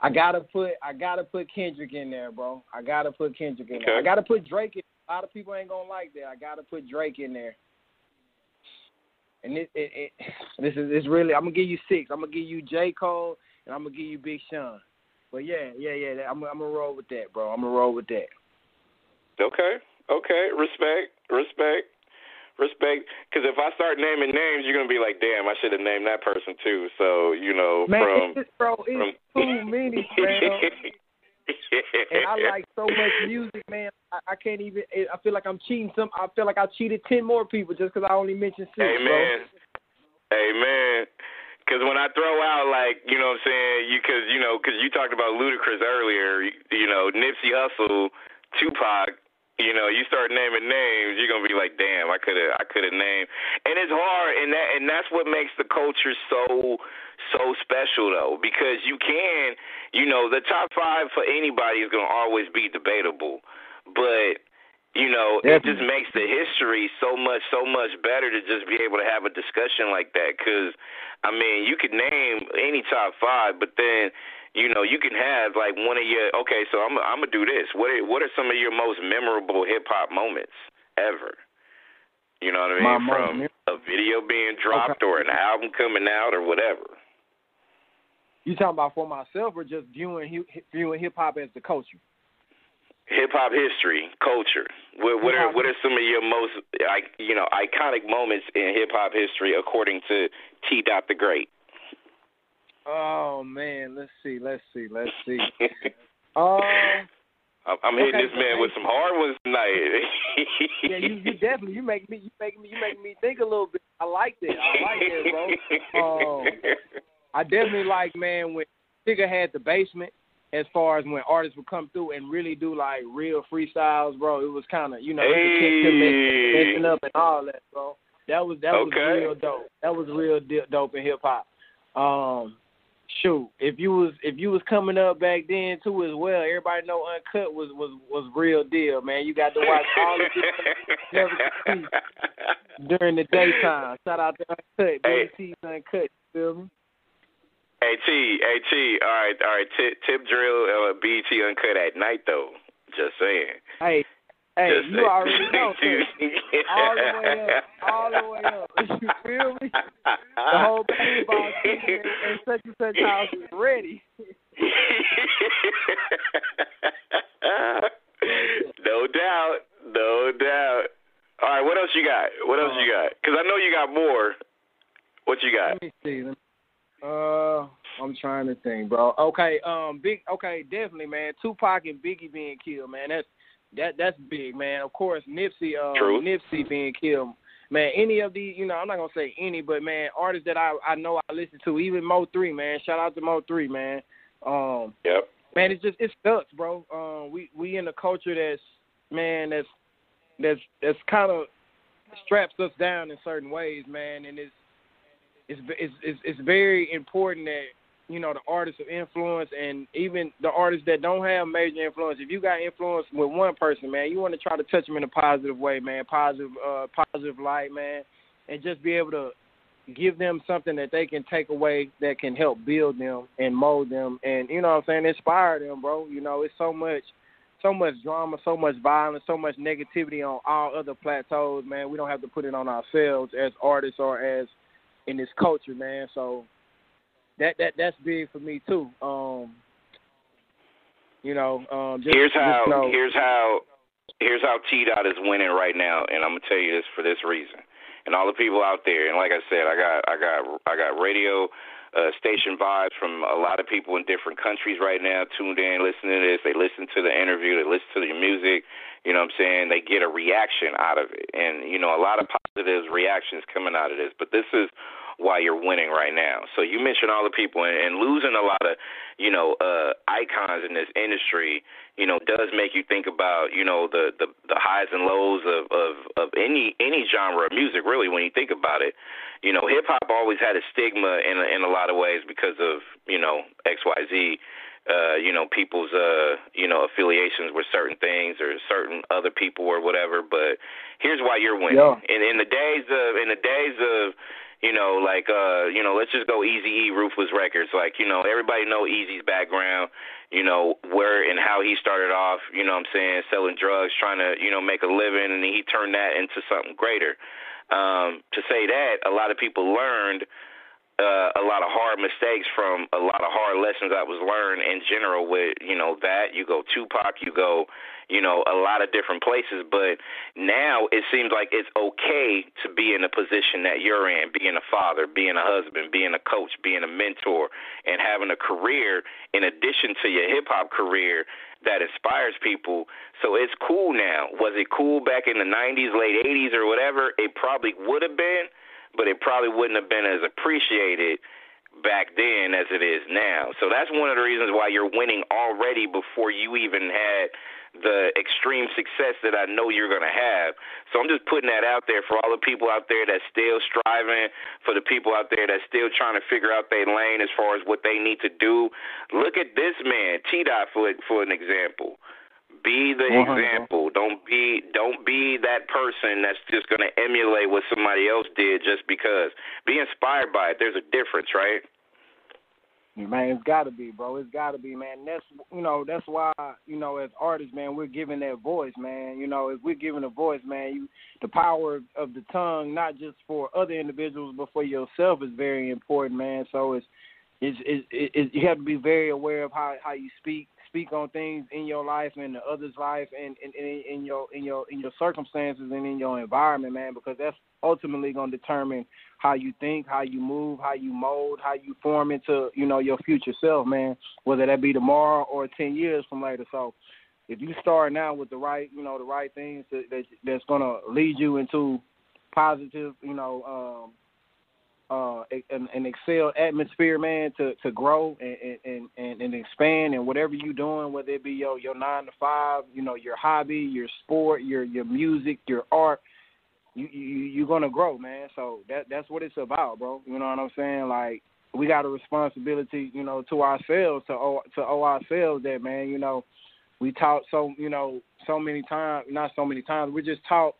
I gotta put I gotta put Kendrick in there, bro. I gotta put Kendrick in there. Okay. I gotta put Drake in. A lot of people ain't gonna like that. I gotta put Drake in there. And it, it, it this is it's really I'm gonna give you six. I'm gonna give you J Cole and I'm gonna give you Big Sean. But yeah, yeah, yeah. I'm I'm gonna roll with that, bro. I'm gonna roll with that. Okay, okay. Respect, respect, respect. Because if I start naming names, you're gonna be like, "Damn, I should have named that person too." So you know, Man, from it's bro, it's from too many, man. and I like so much music, man. I, I can't even. I feel like I'm cheating. Some. I feel like I cheated ten more people just because I only mentioned six, Amen. Amen. Because when I throw out like you know what I'm saying, you because you know because you talked about Ludacris earlier, you, you know Nipsey Hussle, Tupac. You know, you start naming names, you're gonna be like, "Damn, I could have, I could have named." And it's hard, and that, and that's what makes the culture so, so special, though, because you can, you know, the top five for anybody is gonna always be debatable, but you know, it just makes the history so much, so much better to just be able to have a discussion like that. Because, I mean, you could name any top five, but then, you know, you can have like one of your. Okay, so I'm, I'm gonna do this. What are, what are some of your most memorable hip hop moments ever? You know what I mean? My From a video being dropped or an album coming out or whatever. You talking about for myself or just viewing viewing hip hop as the culture? Hip hop history, culture. What, what are what are some of your most, like, you know, iconic moments in hip hop history according to T. Dot the Great? Oh man, let's see, let's see, let's see. Um, I'm hitting Okay, this man with some hard ones tonight. yeah, you, you definitely you make me you make me you make me think a little bit. I like that. I like that, bro. Um, I definitely like man when Tigger had the basement. As far as when artists would come through and really do like real freestyles, bro, it was kind of you know you could catch Hey. messing up and all that, bro. That was that was real dope. That was real dope in hip hop. Um, shoot, if you was if you was coming up back then too as well, everybody know Uncut was was was real deal, man. You got to watch all of it during the daytime. Shout out to Uncut, Hey. BT Uncut. You feel me? Hey T, hey T, all right, all right. Tip, tip drill, uh, BT uncut at night though. Just saying. Hey, hey, Just you saying. already know. son. all the way up, all the way up. You feel me? The whole basketball team and, and such and such house is ready. no doubt, no doubt. All right, what else you got? What else you got? Because I know you got more. What you got? Let me see. Let me- Uh, I'm trying to think, bro. Okay, um, big. Okay, definitely, man. Tupac and Biggie being killed, man. That's that. That's big, man. Of course, Nipsey. Um, True. Nipsey being killed, man. Any of these, you know, I'm not gonna say any, but man, artists that I I know I listen to, even Mo3, man. Shout out to Mo3, man. Um, Yep. man, it's just it's nuts, bro. Um, we we in a culture that's man that's that's that's kind of straps us down in certain ways, man, and it's it's it's it's, it's very important that you know the artists of influence and even the artists that don't have major influence. If you got influence with one person, man, you want to try to touch them in a positive way, man, positive uh positive light, man, and just be able to give them something that they can take away that can help build them and mold them and you know what I'm saying, inspire them, bro. You know, it's so much so much drama, so much violence, so much negativity on all other plateaus, man. We don't have to put it on ourselves as artists or as in this culture, man. So that that that's big for me too. Um you know, um just, here's how just know, here's how here's how T dot is winning right now and I'm gonna tell you this for this reason. And all the people out there, and like I said, I got I got I got radio uh, station vibes from a lot of people in different countries right now tuned in, listening to this. They listen to the interview, they listen to the music. You know what I'm saying? They get a reaction out of it. And, you know, a lot of positive reactions coming out of this. But this is why you're winning right now. So you mentioned all the people and, and losing a lot of, you know, uh icons in this industry, you know, does make you think about, you know, the the, the highs and lows of, of of any any genre of music really when you think about it. You know, hip hop always had a stigma in in a lot of ways because of, you know, XYZ uh, you know, people's uh, you know, affiliations with certain things or certain other people or whatever. But here's why you're winning. Yeah. In in the days of in the days of you know, like uh, you know, let's just go Easy E Ruthless Records. Like, you know, everybody know Eazy's background, you know, where and how he started off, you know what I'm saying, selling drugs, trying to, you know, make a living and he turned that into something greater. Um, to say that, a lot of people learned uh, a lot of hard mistakes from a lot of hard lessons I was learned in general with, you know, that. You go Tupac, you go, you know, a lot of different places. But now it seems like it's okay to be in the position that you're in, being a father, being a husband, being a coach, being a mentor, and having a career in addition to your hip hop career that inspires people. So it's cool now. Was it cool back in the 90s, late 80s, or whatever? It probably would have been but it probably wouldn't have been as appreciated back then as it is now. So that's one of the reasons why you're winning already before you even had the extreme success that I know you're going to have. So I'm just putting that out there for all the people out there that's still striving, for the people out there that's still trying to figure out their lane as far as what they need to do. Look at this man, T Dot for for an example. Be the 100. example. Don't be don't be that person that's just going to emulate what somebody else did just because. Be inspired by it. There's a difference, right? Man, it's got to be, bro. It's got to be, man. That's you know that's why you know as artists, man, we're giving that voice, man. You know, if we're giving a voice, man, you the power of the tongue, not just for other individuals, but for yourself, is very important, man. So it's it's, it's, it's you have to be very aware of how how you speak speak on things in your life and the other's life and in, in your in your in your circumstances and in your environment, man, because that's ultimately going to determine how you think, how you move, how you mold, how you form into you know your future self, man. Whether that be tomorrow or ten years from later. So, if you start now with the right you know the right things that, that that's going to lead you into positive, you know. um uh, an, an excel atmosphere, man, to to grow and, and and and expand and whatever you're doing, whether it be your your nine to five, you know, your hobby, your sport, your your music, your art, you you you're gonna grow, man. So that that's what it's about, bro. You know what I'm saying? Like we got a responsibility, you know, to ourselves to owe, to owe ourselves that, man. You know, we taught so you know so many times, not so many times. We just taught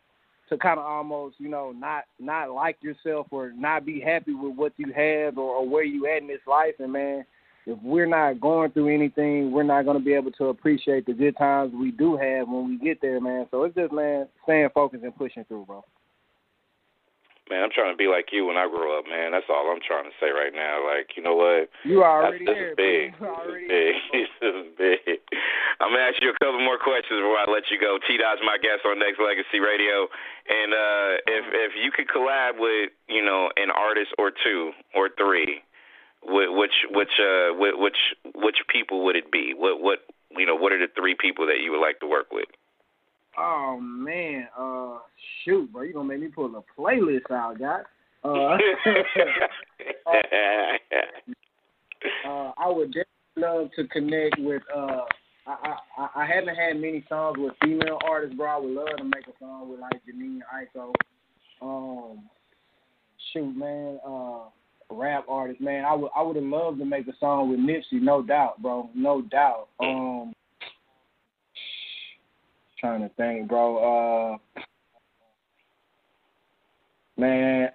to kind of almost you know not not like yourself or not be happy with what you have or, or where you at in this life. And man if we're not going through anything we're not going to be able to appreciate the good times we do have when we get there man. So it's just man staying focused and pushing through bro Man, I'm trying to be like you when I grow up, man. That's all I'm trying to say right now. Like, you know what? You already That's, this is big. You already this is big. this is big. I'm gonna ask you a couple more questions before I let you go. T Dot's my guest on Nexx Legacy Radio, and uh if if you could collab with you know an artist or two or three, which which uh which which people would it be? What what you know? What are the three people that you would like to work with? Oh man, uh, shoot, bro, you gonna make me pull a playlist out, guy. Uh, uh, I would definitely love to connect with. Uh, I, I I haven't had many songs with female artists, bro. I would love to make a song with like Jhené Aiko. Um, shoot, man, uh, rap artist, man. I would I would have loved to make a song with Nipsey, no doubt, bro, no doubt. Um, trying to think, bro. Uh, man,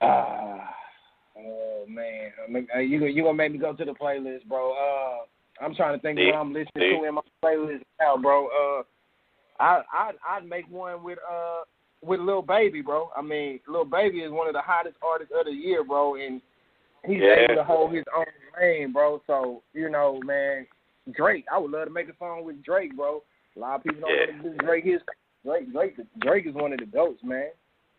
uh, oh man, I mean, uh, you you gonna make me go to the playlist, bro. Uh, I'm trying to think what I'm listening to in my playlist now, bro. Uh, I I I'd make one with uh with Lil Baby, bro. I mean, Lil Baby is one of the hottest artists of the year, bro, and he's yeah. able to hold his own lane, bro. So you know, man, Drake. I would love to make a song with Drake, bro. A lot of people don't yeah. to do Drake. His Drake, Drake, Drake is one of the goats, man.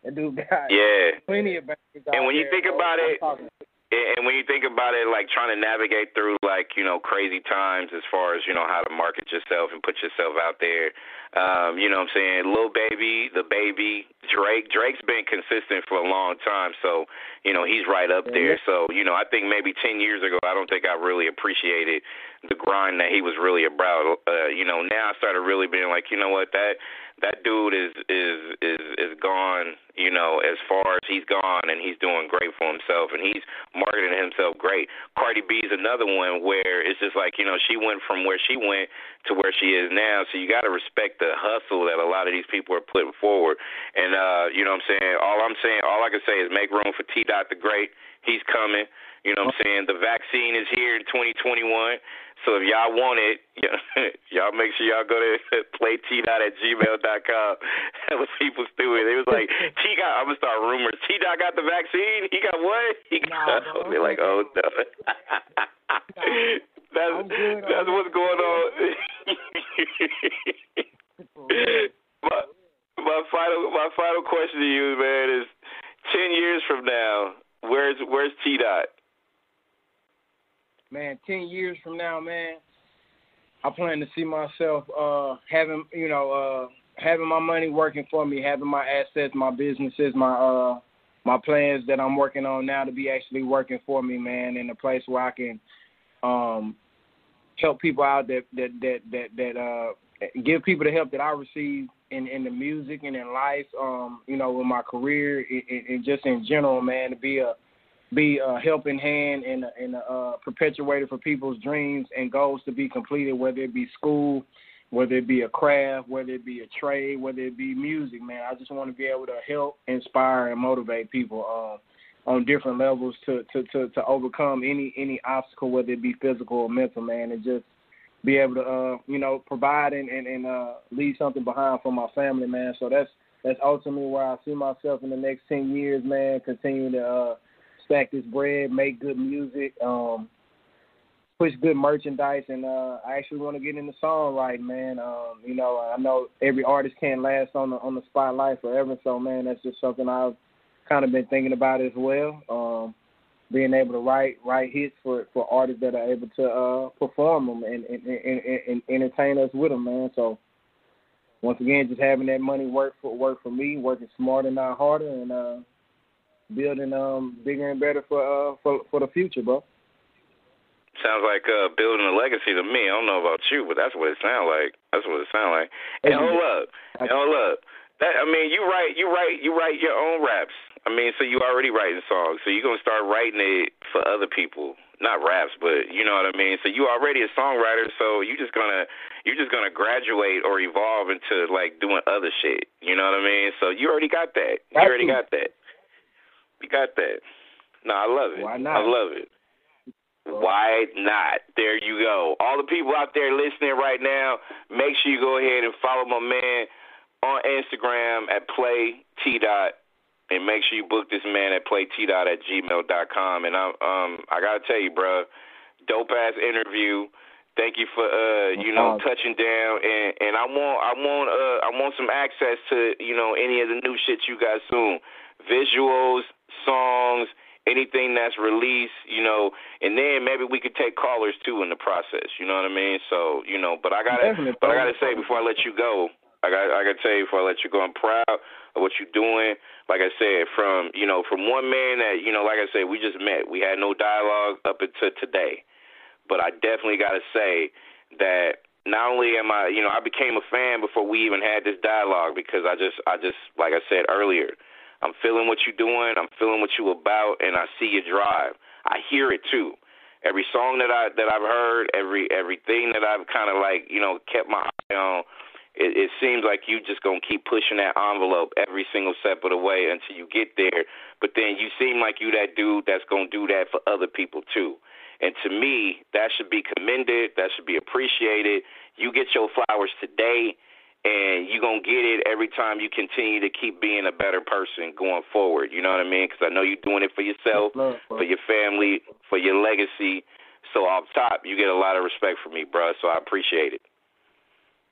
That dude got yeah. plenty of bangers. And when you there, think bro. about I'm it, and when you think about it, like trying to navigate through like you know crazy times as far as you know how to market yourself and put yourself out there, um, you know what I'm saying? Lil Baby, the baby, Drake. Drake's been consistent for a long time, so you know he's right up there. So you know I think maybe ten years ago I don't think I really appreciated the grind that he was really about. Uh, you know now I started really being like you know what that that dude is is is is gone. You know, as far as he's gone, and he's doing great for himself, and he's marketing himself great. Cardi B is another one where it's just like you know she went from where she went to where she is now. So you got to respect the hustle that a lot of these people are putting forward. And uh, you know what I'm saying. All I'm saying, all I can say is make room for T. Dot the Great. He's coming. You know what I'm saying? The vaccine is here in 2021. So if y'all want it, y'all make sure y'all go to playtdot at gmail.com. That was people stupid. They was like, T got, I'm going to start rumors. T Dot got the vaccine? He got what? He got, Nah, they're like, oh, no. that's, that's what's going on. My, final my final question to you, man, is ten years from now, where's where's T Dot? man, ten years from now, man, I plan to see myself uh having you know, uh having my money working for me, having my assets, my businesses, my uh my plans that I'm working on now to be actually working for me, man, in a place where I can um help people out that that that that that uh give people the help that I received in in the music and in life, um, you know, in my career and, just in general, man, to be a be a helping hand and a, and a uh, perpetuator for people's dreams and goals to be completed, whether it be school, whether it be a craft, whether it be a trade, whether it be music, man. I just want to be able to help, inspire, and motivate people um, on different levels to, to, to, to overcome any any obstacle, whether it be physical or mental, man, and just be able to uh, you know provide and and, and uh, leave something behind for my family, man. So that's that's ultimately where I see myself in the next ten years, man. Continue to uh, stack this bread, make good music, um, push good merchandise, and uh, I actually want to get into songwriting, man. Um, you know, I know every artist can't last on the on the spotlight forever, so man, that's just something I've kind of been thinking about as well. Um, being able to write write hits for for artists that are able to uh, perform them and, and, and, and entertain us with them, man. So once again, just having that money work for work for me, working smarter, not harder, and uh, building um bigger and better for uh for for the future, bro. Sounds like uh building a legacy to me. I don't know about you, but that's what it sounds like. That's what it sounds like. And hold up, and hold up. That I mean, you write, you write, you write your own raps. I mean, so you already writing songs, so you're gonna start writing it for other people, not raps, but you know what I mean. So you already a songwriter, so you just gonna you're just gonna graduate or evolve into like doing other shit. You know what I mean? So you already got that. You already got that. You got that. No, I love it. Why not? I love it. Why not? There you go. All the people out there listening right now, make sure you go ahead and follow my man on Instagram at play t dot, and make sure you book this man at play t dot at gmail dot com. And I um I gotta tell you, bro, dope ass interview. Thank you for uh you know touching down and and I want I want uh I want some access to you know any of the new shit you got soon, visuals, songs anything that's released, you know, and then maybe we could take callers too in the process. You know what I mean? So, you know, but I gotta, Definitely. but I gotta say before I let you go, I got, I tell you before I let you go, I'm proud of what you're doing. Like I said, from you know, from one man that you know, like I said, we just met. We had no dialogue up until today, but I definitely gotta say that not only am I, you know, I became a fan before we even had this dialogue because I just, I just, like I said earlier. I'm feeling what you're doing. I'm feeling what you about, and I see your drive. I hear it too. Every song that I that I've heard, every everything that I've kind of like you know kept my eye on, it, it seems like you just gonna keep pushing that envelope every single step of the way until you get there. But then you seem like you that dude that's gonna do that for other people too. And to me, that should be commended. That should be appreciated. You get your flowers today, and you're going to get it every time you continue to keep being a better person going forward. You know what I mean? Because I know you're doing it for yourself, for your family, for your legacy. So off top, you get a lot of respect from me, bro. So I appreciate it.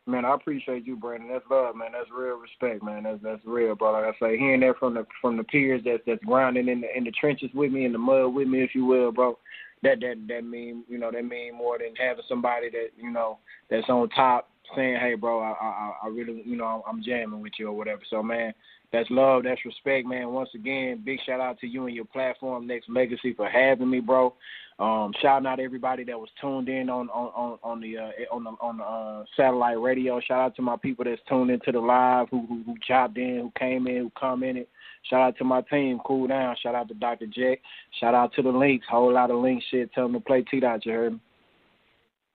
Man, I appreciate you, Brandon. That's love, man. That's real respect, man. That's that's real, bro. Like I say, hearing that from the from the peers that's that's grounding in the in the trenches with me, in the mud with me, if you will, bro that that that mean you know that mean more than having somebody that you know that's on top saying, "Hey, bro, I I, I really you know I'm jamming with you or whatever." So, man, that's love, that's respect, man. Once again, big shout out to you and your platform, Nexx Legacy, for having me, bro. Um, shouting out everybody that was tuned in on on on, on the uh, on the on the uh, satellite radio. Shout out to my people that's tuned into the live, who who, who chopped in, who came in, who commented. Shout out to my team, Cool Down. Shout out to Dr. Jack. Shout out to the links. Whole lot of link shit. Tell them to play T Dot. You heard me.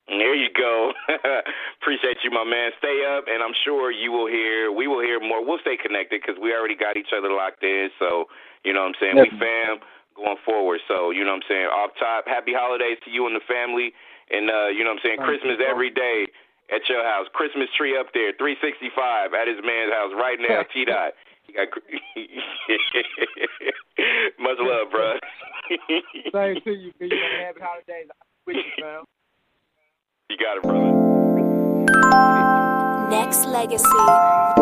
There you go. Appreciate you, my man. Stay up, and I'm sure you will hear. We will hear more. We'll stay connected because we already got each other locked in. So you know what I'm saying. We fam going forward. So you know what I'm saying. Off top, happy holidays to you and the family, and uh, you know what I'm saying. Christmas every day at your house. Christmas tree up there, 365 at his man's house right now. T dot. much love, bro. Same to you. You happy holidays. With you, fam. You got it, brother. Nexx Legacy.